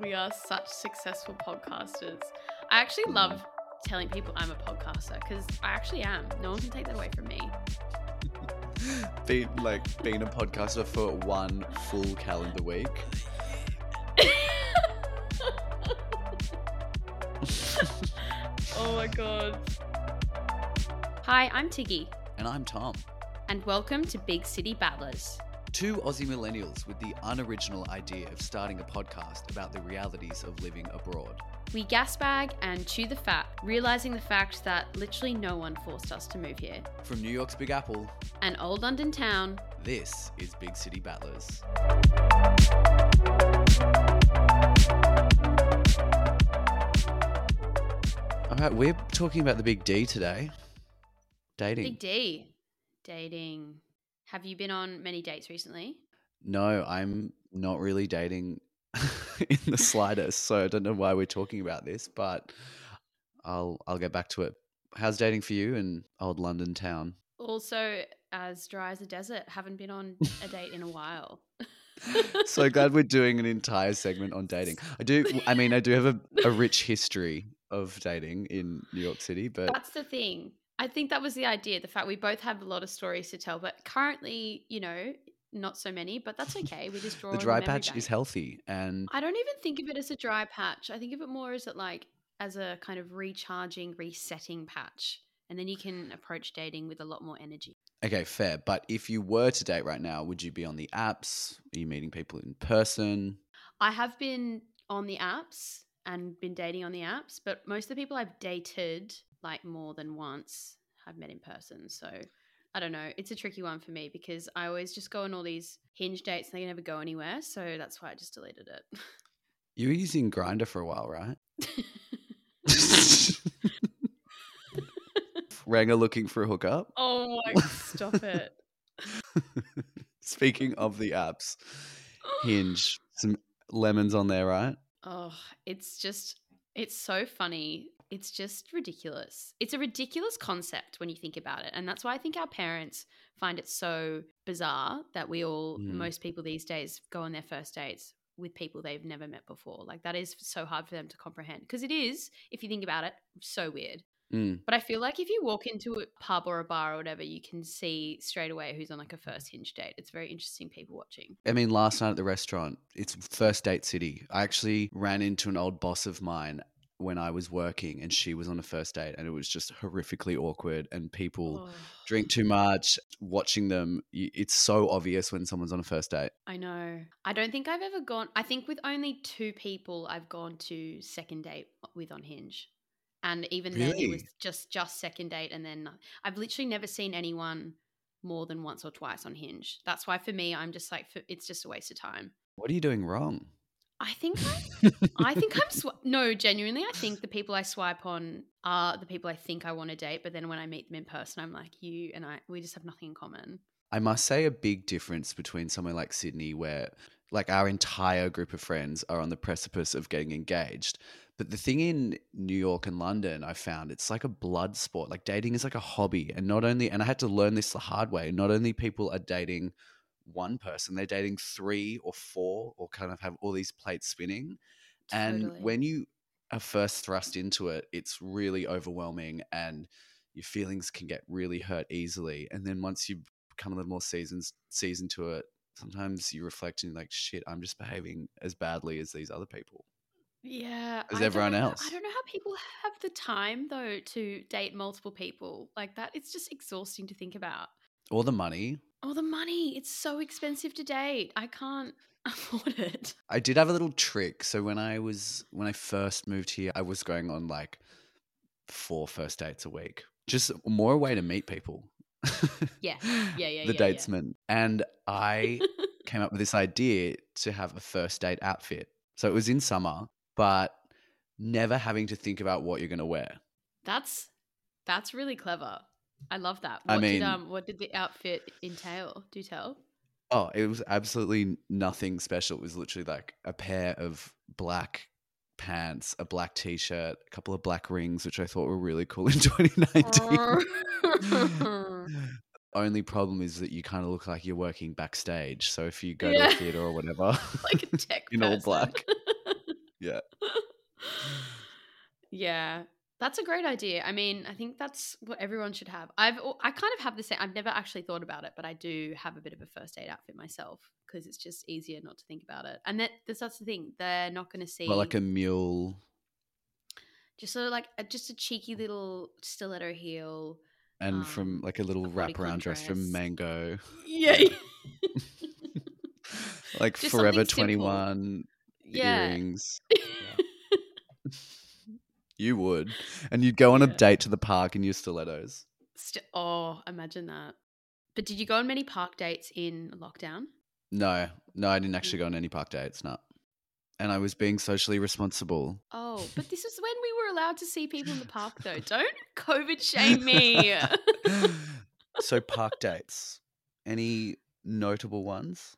We are such successful podcasters. I actually mm. love telling people I'm a podcaster because I actually am. No one can take that away from me. Being like being a podcaster for one full calendar week. oh my god. Hi, I'm Tiggy, And I'm Tom. and welcome to Big City Battlers. Two Aussie millennials with the unoriginal idea of starting a podcast about the realities of living abroad. We gasbag and chew the fat, realizing the fact that literally no one forced us to move here. From New York's Big Apple, An old London town, this is Big City Battlers. All right, we're talking about the big D today. Dating. Big D, dating. Have you been on many dates recently? No, I'm not really dating in the slightest, so I don't know why we're talking about this, but I'll I'll get back to it. How's dating for you in old London town? Also, as dry as a desert, haven't been on a date in a while. so glad we're doing an entire segment on dating. I do I mean I do have a, a rich history of dating in New York City, but That's the thing. I think that was the idea. The fact we both have a lot of stories to tell, but currently, you know, not so many. But that's okay. We just draw the dry patch bank. is healthy and I don't even think of it as a dry patch. I think of it more as it like as a kind of recharging, resetting patch, and then you can approach dating with a lot more energy. okay, fair. But if you were to date right now, would you be on the apps? Are you meeting people in person? I have been on the apps and been dating on the apps, but most of the people I've dated like more than once I've met in person. So I don't know. It's a tricky one for me because I always just go on all these hinge dates and they never go anywhere. So that's why I just deleted it. You were using Grindr for a while, right? Ranger looking for a hookup. oh my, stop it. Speaking of the apps, Hinge, some lemons on there, right? Oh, it's just, it's so funny. It's just ridiculous. It's a ridiculous concept when you think about it. And that's why I think our parents find it so bizarre that we all, Mm. most people these days, go on their first dates with people they've never met before. Like that is so hard for them to comprehend because it is, if you think about it, so weird. Mm. But I feel like if you walk into a pub or a bar or whatever, you can see straight away who's on like a first hinge date. It's very interesting people watching. I mean, last night at the restaurant, it's first date city. I actually ran into an old boss of mine when I was working, and she was on a first date, and it was just horrifically awkward. And people Oh, drink too much. Watching them, it's so obvious when someone's on a first date. I know. I don't think I've ever gone. I think with only two people I've gone to second date with on Hinge, and even then it was just just second date, and then I've literally never seen anyone more than once or twice on Hinge. That's why for me, I'm just like it's just a waste of time. What are you doing wrong? I think I, I think I'm sw- no genuinely. I think the people I swipe on are the people I think I want to date, but then when I meet them in person, I'm like you and I. We just have nothing in common. I must say a big difference between somewhere like Sydney, where like our entire group of friends are on the precipice of getting engaged. But the thing in New York and London, I found it's like a blood sport. Like dating is like a hobby. And not only, and I had to learn this the hard way, not only people are dating one person, they're dating three or four or kind of have all these plates spinning. And when you are first thrust into it, it's really overwhelming and your feelings can get really hurt easily. And then once you become a little more seasons seasoned to it, sometimes you reflect and you're like, shit, I'm just behaving as badly as these other people. Yeah, as I everyone else. I don't know how people have the time though to date multiple people like that. It's just exhausting to think about. Or the money. Oh, the money! It's so expensive to date. I can't afford it. I did have a little trick. So when I was when I first moved here, I was going on like four first dates a week. Just more a way to meet people. Yeah, yeah, yeah, The yeah, yeah. And I came up with this idea to have a first date outfit. So it was in summer, but never having to think about what you're going to wear. That's that's really clever. I love that. I What did mean- um what did the outfit entail? Do tell. Oh, it was absolutely nothing special. It was literally like a pair of black pants, a black t shirt, a couple of black rings, which I thought were really cool in 2019. Only problem is that you kind of look like you're working backstage. So if you go to a theater or whatever, like a tech In all black. Yeah. yeah. That's a great idea. I mean, I think that's what everyone should have. I've I kind of have the same. I've never actually thought about it, but I do have a bit of a first aid outfit myself because it's just easier not to think about it. And that that's, that's the thing. They're not going to see. Well, like a mule. Just sort of like a, just a cheeky little stiletto heel. And um, from like a little a wraparound dress from. Mango. Yeah. Like Just Forever simple. 21 yeah. earrings. You would. And you'd go on a date to the park in your stilettos. St- oh, imagine that. But did you go on many park dates in lockdown? No, no, I didn't actually go on any park dates. No. And I was being socially responsible. Oh, but this is when we were allowed to see people in the park, though. Don't COVID shame me. so, park dates. Any notable ones?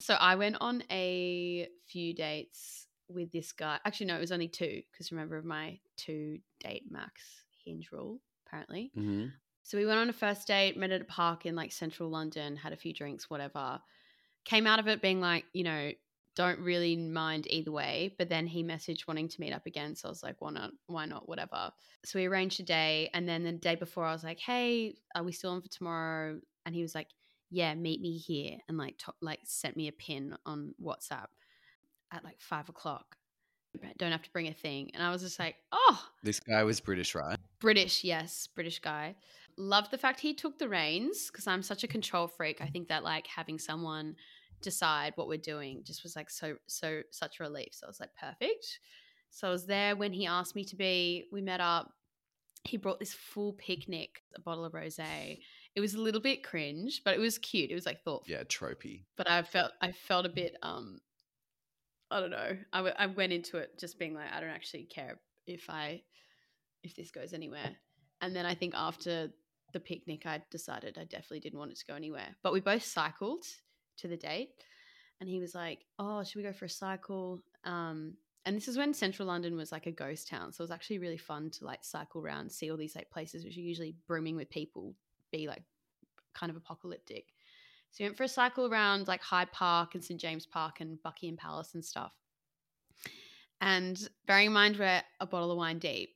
so I went on a few dates with this guy. Actually, no, it was only two because remember of my two date max hinge rule, apparently. hmm So we went on a first date, met at a park in like central London, had a few drinks, whatever. Came out of it being like, you know, don't really mind either way. But then he messaged wanting to meet up again. So I was like, why not? Why not? Whatever. So we arranged a day. And then the day before, I was like, hey, are we still on for tomorrow? And he was like, yeah, meet me here. And like, to- like sent me a pin on WhatsApp at like five o'clock. Don't have to bring a thing. And I was just like, oh, This guy was British, right? British, yes, British guy. Loved the fact he took the reins because I'm such a control freak. I think that like having someone decide what we're doing just was like so so such a relief. So I was like perfect. So I was there when he asked me to be. We met up. He brought this full picnic, a bottle of rosé. It was a little bit cringe, but it was cute. It was like thoughtful Yeah, tropey. but I felt I felt a bit um I don't know. I, w- I went into it just being like I don't actually care if I if this goes anywhere. And then I think after the picnic I decided I definitely didn't want it to go anywhere. But we both cycled to the date and he was like, "Oh, should we go for a cycle?" Um and this is when central London was like a ghost town. So it was actually really fun to like cycle around, see all these like places which are usually brimming with people, be like kind of apocalyptic. So we went for a cycle around like Hyde Park and St James Park and Buckingham Palace and stuff. And bearing in mind we're a bottle of wine deep,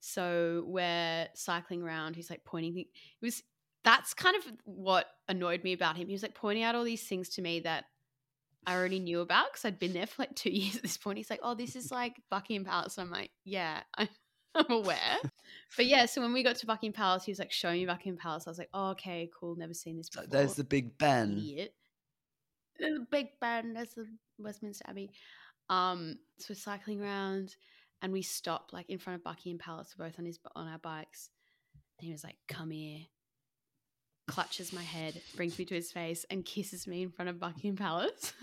so we're cycling around. He's like pointing. It was that's kind of what annoyed me about him. He was like pointing out all these things to me that I already knew about because I'd been there for like two years at this point. He's like, "Oh, this is like Buckingham Palace." I'm like, "Yeah, I'm, I'm aware." But yeah, so when we got to Buckingham Palace, he was like showing me Buckingham Palace. I was like, "Oh, okay, cool. Never seen this before." There's the Big Ben. idiot. There's a big Ben. There's the Westminster Abbey. Um, so we're cycling around, and we stop like in front of Buckingham Palace. We're both on his on our bikes. And he was like, "Come here." Clutches my head, brings me to his face, and kisses me in front of Buckingham Palace.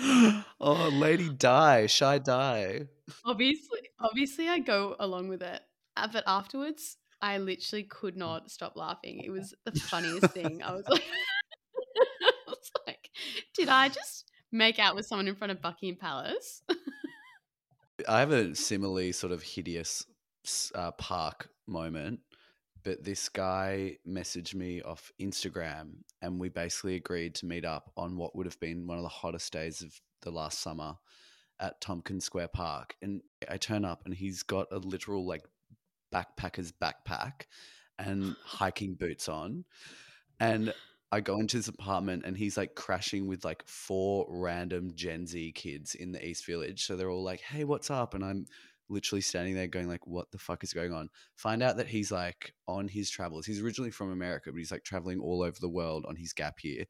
oh, Lady Di, Shy Di. obviously, obviously, I go along with it, Uh, but afterwards, I literally could not stop laughing. It was the funniest thing. I was like, I was like, did I just make out with someone in front of Buckingham Palace? I have a similarly sort of hideous uh, park moment, but this guy messaged me off Instagram and we basically agreed to meet up on what would have been one of the hottest days of the last summer at Tompkins Square Park. And I turn up and he's got a literal like backpacker's backpack and hiking boots on. And I go into his apartment and he's like crashing with like four random Gen Z kids in the East Village. So they're all like, hey, what's up? And I'm literally standing there going like, what the fuck is going on? Find out that he's like on his travels. He's originally from America, but he's like traveling all over the world on his gap year.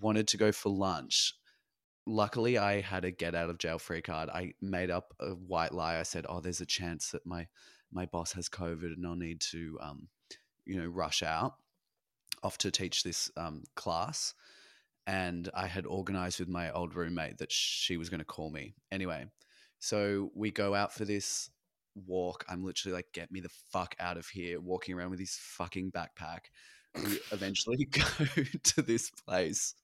Wanted to go for lunch. Luckily, I had a get out of jail free card. I made up a white lie. I said, "Oh, there's a chance that my my boss has COVID and I'll need to, um, you know, rush out off to teach this um, class." And I had organized with my old roommate that she was going to call me. Anyway, so we go out for this walk. I'm literally like, "Get me the fuck out of here!" Walking around with this fucking backpack. We eventually go to this place,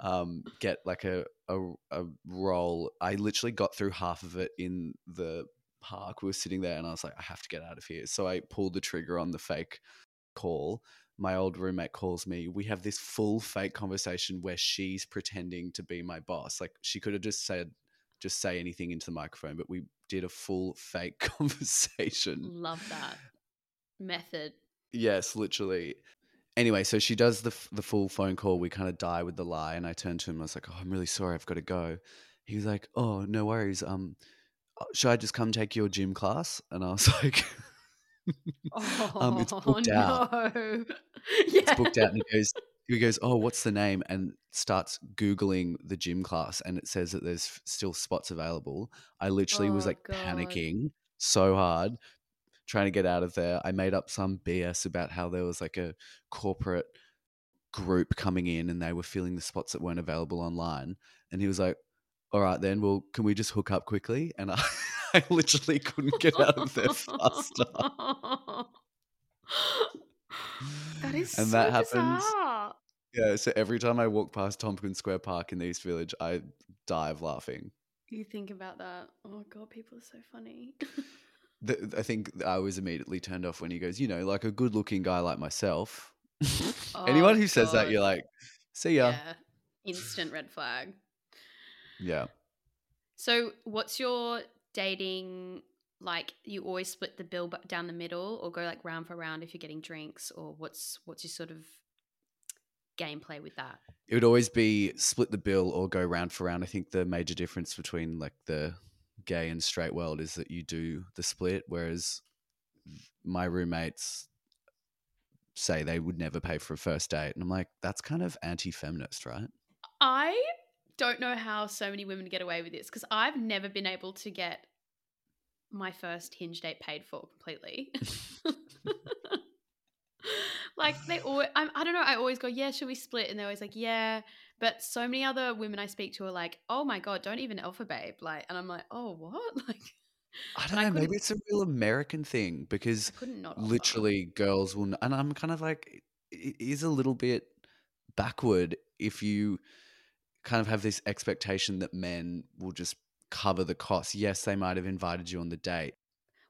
um, get like a, a a roll. I literally got through half of it in the park. We were sitting there, and I was like, I have to get out of here. So I pulled the trigger on the fake call. My old roommate calls me. We have this full fake conversation where she's pretending to be my boss. Like she could have just said, just say anything into the microphone, but we did a full fake conversation. Love that method. Yes, literally. Anyway, so she does the f- the full phone call. We kind of die with the lie, and I turned to him. I was like, "Oh, I'm really sorry. I've got to go." He was like, "Oh, no worries. Um, uh, should I just come take your gym class?" And I was like, Oh Um, it's booked out. yeah. "It's booked out." And he goes, "He goes, oh, what's the name?" And starts googling the gym class, and it says that there's still spots available. I literally was Oh, like God. panicking so hard, trying to get out of there. I made up some BS about how there was like a corporate group coming in and they were filling the spots that weren't available online. And he was like, All right, then, well, can we just hook up quickly? And I, I literally couldn't get out of there faster. that is And so that happens- bizarre. Yeah, so every time I walk past Tompkins Square Park in the East Village, I die of laughing. You think about that. Oh god, people are so funny. The, I think I was immediately turned off when he goes, You know, like a good looking guy like myself. Anyone Oh, who says that, you're like, See ya. yeah, instant red flag. yeah. So, what's your dating like? You always split the bill down the middle, or go like round for round if you're getting drinks, or what's what's your sort of gameplay with that? it would always be split the bill or go round for round. I think the major difference between like the gay and straight world is that you do the split, whereas my roommates say they would never pay for a first date, and I'm like, that's kind of anti-feminist, right? I don't know how so many women get away with this because I've never been able to get my first hinge date paid for completely. like they always, I'm, I don't know. I always go, yeah, should we split? And they're always like, yeah. But so many other women I speak to are like, oh my god, don't even alpha babe. Like, and I'm like, oh what? Like, I don't I know. Maybe it's a real American thing because I couldn't not. offer. literally girls will, and I'm kind of like, it is a little bit backward if you kind of have this expectation that men will just cover the cost. Yes, they might have invited you on the date.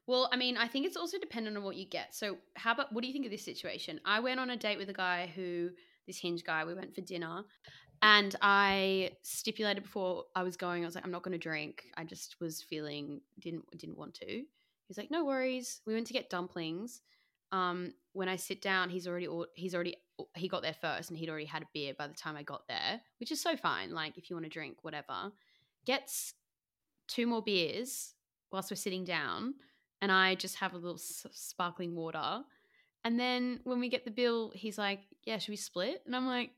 Well, I mean, I think it's also dependent on what you get. So, how about what do you think of this situation? I went on a date with a guy who, this hinge guy, we went for dinner, and I stipulated before I was going, I was like, I'm not going to drink. I just was feeling didn't didn't want to. He's like, no worries. We went to get dumplings. Um, when I sit down, he's already he's already he got there first, and he'd already had a beer by the time I got there, which is so fine. Like if you want to drink, whatever. Gets two more beers whilst we're sitting down and I just have a little sparkling water. And then when we get the bill, he's like, "Yeah, should we split?" And I'm like,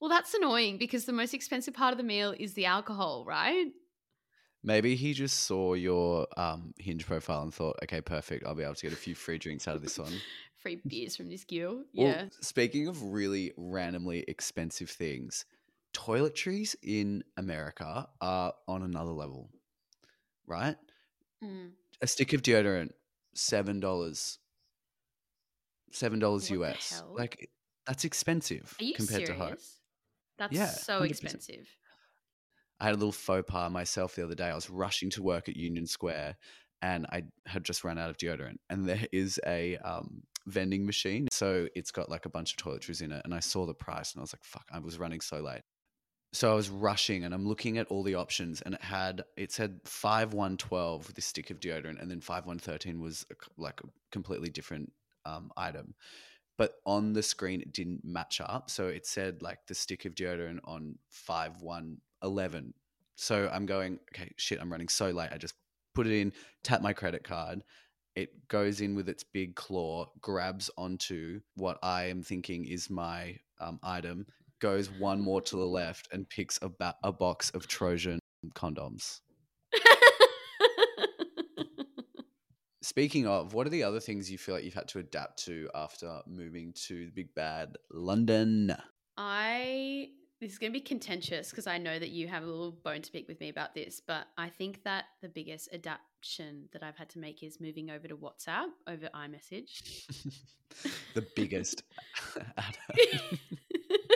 "Well, that's annoying because the most expensive part of the meal is the alcohol, right?" Maybe he just saw your um, hinge profile and thought, okay, perfect. I'll be able to get a few free drinks out of this one. Free beers from this girl. Well, Yeah. speaking of really randomly expensive things, toiletries in America are on another level, right? Mm. A stick of deodorant, seven dollars. Seven dollars US. Like that's expensive Are you compared serious? to home. That's Yeah, so 100%. expensive. I had a little faux pas myself the other day. I was rushing to work at Union Square and I had just run out of deodorant. And there is a um, vending machine. So it's got like a bunch of toiletries in it. And I saw the price and I was like, fuck, I was running so late. So I was rushing and I'm looking at all the options and it had, it said 5112 with this stick of deodorant and then 5113 was like a completely different um, item. But on the screen, it didn't match up. So it said like the stick of deodorant on 5111. So I'm going, okay, shit, I'm running so late. I just put it in, tap my credit card. It goes in with its big claw, grabs onto what I am thinking is my um, item, goes one more to the left, and picks a, ba- a box of Trojan condoms. Speaking of, what are the other things you feel like you've had to adapt to after moving to the big bad London? I this is going to be contentious because I know that you have a little bone to pick with me about this, but I think that the biggest adaptation that I've had to make is moving over to WhatsApp over iMessage. the biggest.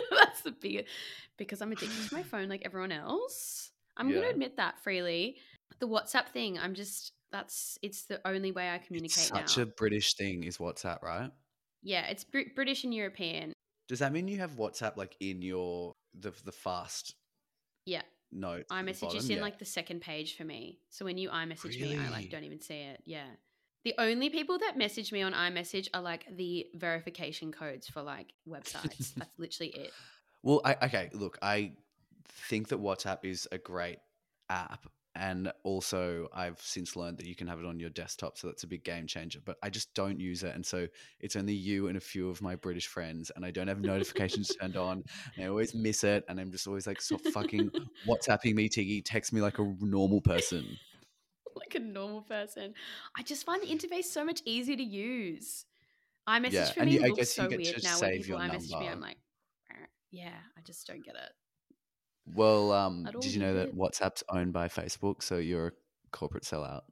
That's the biggest because I'm addicted to my phone like everyone else. I'm going to admit that freely. The WhatsApp thing, I'm just that's it's the only way I communicate It's such now. a British thing, is WhatsApp, right? yeah, it's Br- British and European. Does that mean you have WhatsApp like in your the the fast Yeah. the iMessage is in yeah. like the second page for me. So when you iMessage me, I Really? like don't even see it. Yeah. The only people that message me on iMessage are like the verification codes for like websites. That's literally it. Well, I, okay, look, I think that WhatsApp is a great app. And also, I've since learned that you can have it on your desktop. So that's a big game changer. But I just don't use it. And so it's only you and a few of my British friends. And I don't have notifications turned on. And I always miss it. And I'm just always like, stop fucking WhatsApping me, Tiggy. Text me like a normal person. like a normal person. I just find the interface so much easier to use. iMessage Yeah, for and me you- I looks so weird now when people I message me. I'm like, yeah, I just don't get it. Well, um, did you know that. WhatsApp's owned by Facebook? So you're a corporate sellout.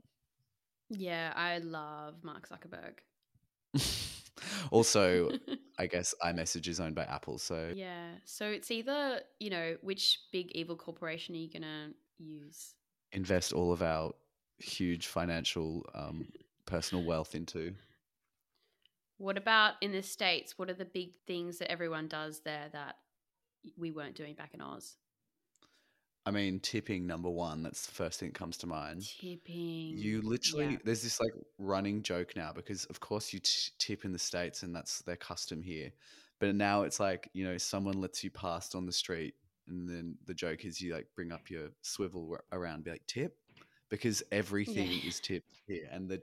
Yeah, I love Mark Zuckerberg. also, I guess iMessage is owned by Apple. So yeah, so it's either you know which big evil corporation are you gonna use? invest all of our huge financial um, personal wealth into. What about in the states? What are the big things that everyone does there that we weren't doing back in Oz? I mean, tipping number one. That's the first thing that comes to mind. Tipping. You literally, Yeah. there's this like running joke now because, of course, you t- tip in the States and that's their custom here. But now it's like, you know, someone lets you pass on the street and then the joke is you like bring up your swivel around, be like, tip, because everything Yeah. is tipped here. And the,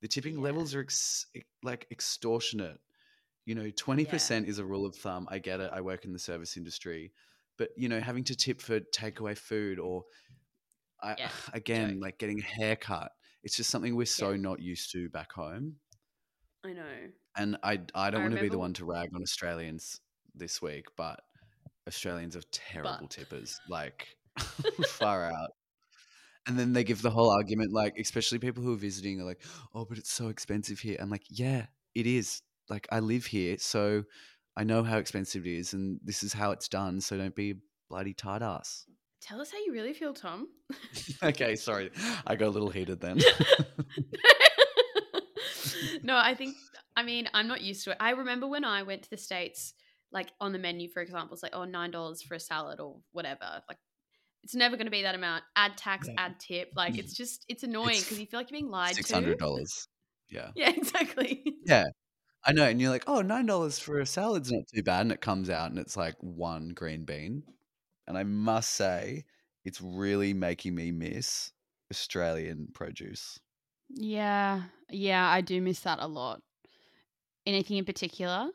the tipping Yeah. levels are ex- like extortionate. You know, 20% is a rule of thumb. I get it. I work in the service industry. But, you know, having to tip for takeaway food or, I, Yeah, again, joke. like getting a haircut, it's just something we're so Yeah. not used to back home. I know. And I, I don't I want to be the one to rag on Australians this week, but Australians are terrible But. tippers, like far out. And then they give the whole argument, like, especially people who are visiting are like, oh, but it's so expensive here. I'm like, yeah, it is. Like, I live here, so I know how expensive it is, and this is how it's done. So don't be a bloody tight ass. Tell us how you really feel, Tom. okay, sorry. I got a little heated then. no, I think I mean I'm not used to it. I remember when I went to the states, like on the menu, for example, it's like oh nine dollars for a salad or whatever. Like it's never going to be that amount. Add tax, Yeah. add tip. Like it's just it's annoying because you feel like you're being lied Six to. hundred dollars. Yeah. Yeah, exactly. I know, and you're like, oh, nine dollars for a salad's not too bad, and it comes out and it's like one green bean. And I must say, it's really making me miss Australian produce. Yeah, yeah, I do miss that a lot. Anything in particular?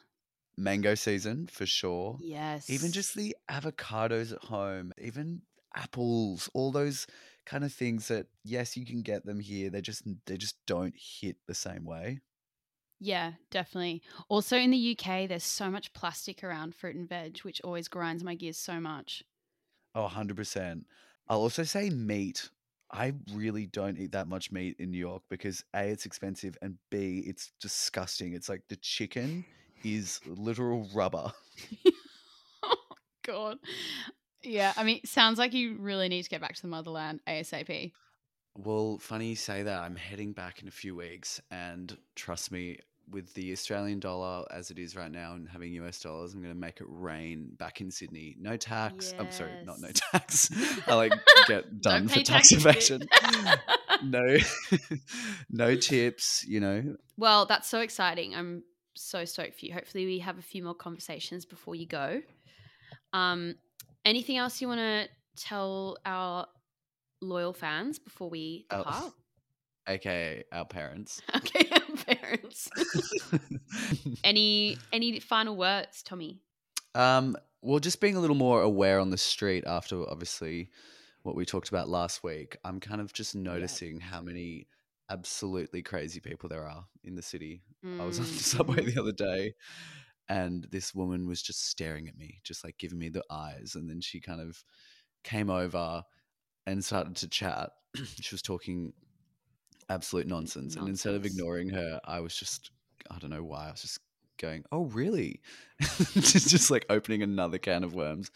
Mango season for sure. Yes. Even just the avocados at home, even apples, all those kind of things that yes, you can get them here. They just they just don't hit the same way. Yeah, definitely. Also in the UK, there's so much plastic around fruit and veg, which always grinds my gears so much. Oh, 100%. I'll also say meat. I really don't eat that much meat in New York because A, it's expensive, and B, it's disgusting. It's like the chicken is literal rubber. God. Yeah, I mean, sounds like you really need to get back to the motherland ASAP. Well, funny you say that. I'm heading back in a few weeks, and trust me, with the Australian dollar as it is right now and having US dollars, I'm going to make it rain back in Sydney. No tax. I'm sorry, not no tax. I like get done for tax evasion. no, no tips. You know, Well, that's so exciting. I'm so stoked for you. Hopefully, we have a few more conversations before you go. Um, anything else you want to tell our loyal fans before we Oh. Aka our parents. okay, our parents. any any final words, Tommy? um, well, just being a little more aware on the street after obviously what we talked about last week. I'm kind of just noticing how many absolutely crazy people there are in the city. I was on the Mm, subway mhm. the other day, and this woman was just staring at me, just like giving me the eyes, and then she kind of came over and started to chat. she was talking absolute nonsense. And instead of ignoring her, I was just, I don't know why, I was just going, oh, really? just, just like opening another can of worms.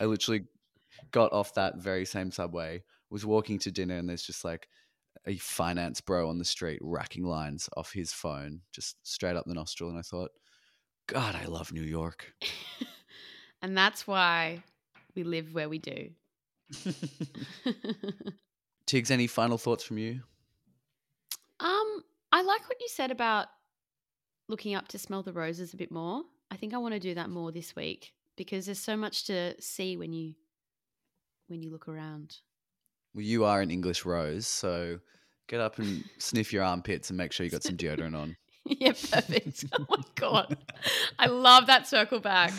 I literally got off that very same subway, was walking to dinner, and there's just like a finance bro on the street racking lines off his phone, just straight up the nostril. And I thought, God, I love New York. and that's why we live where we do. Tiggs, any final thoughts from you? I like what you said about looking up to smell the roses a bit more. I think I want to do that more this week because there's so much to see when you when you look around. Well, you are an English rose, so get up and sniff your armpits and make sure you got some deodorant on. yeah, perfect. oh my god. I love that circle back.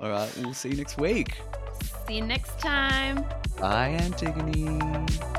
All right, we'll see you next week. See you next time. Bye, Antigone.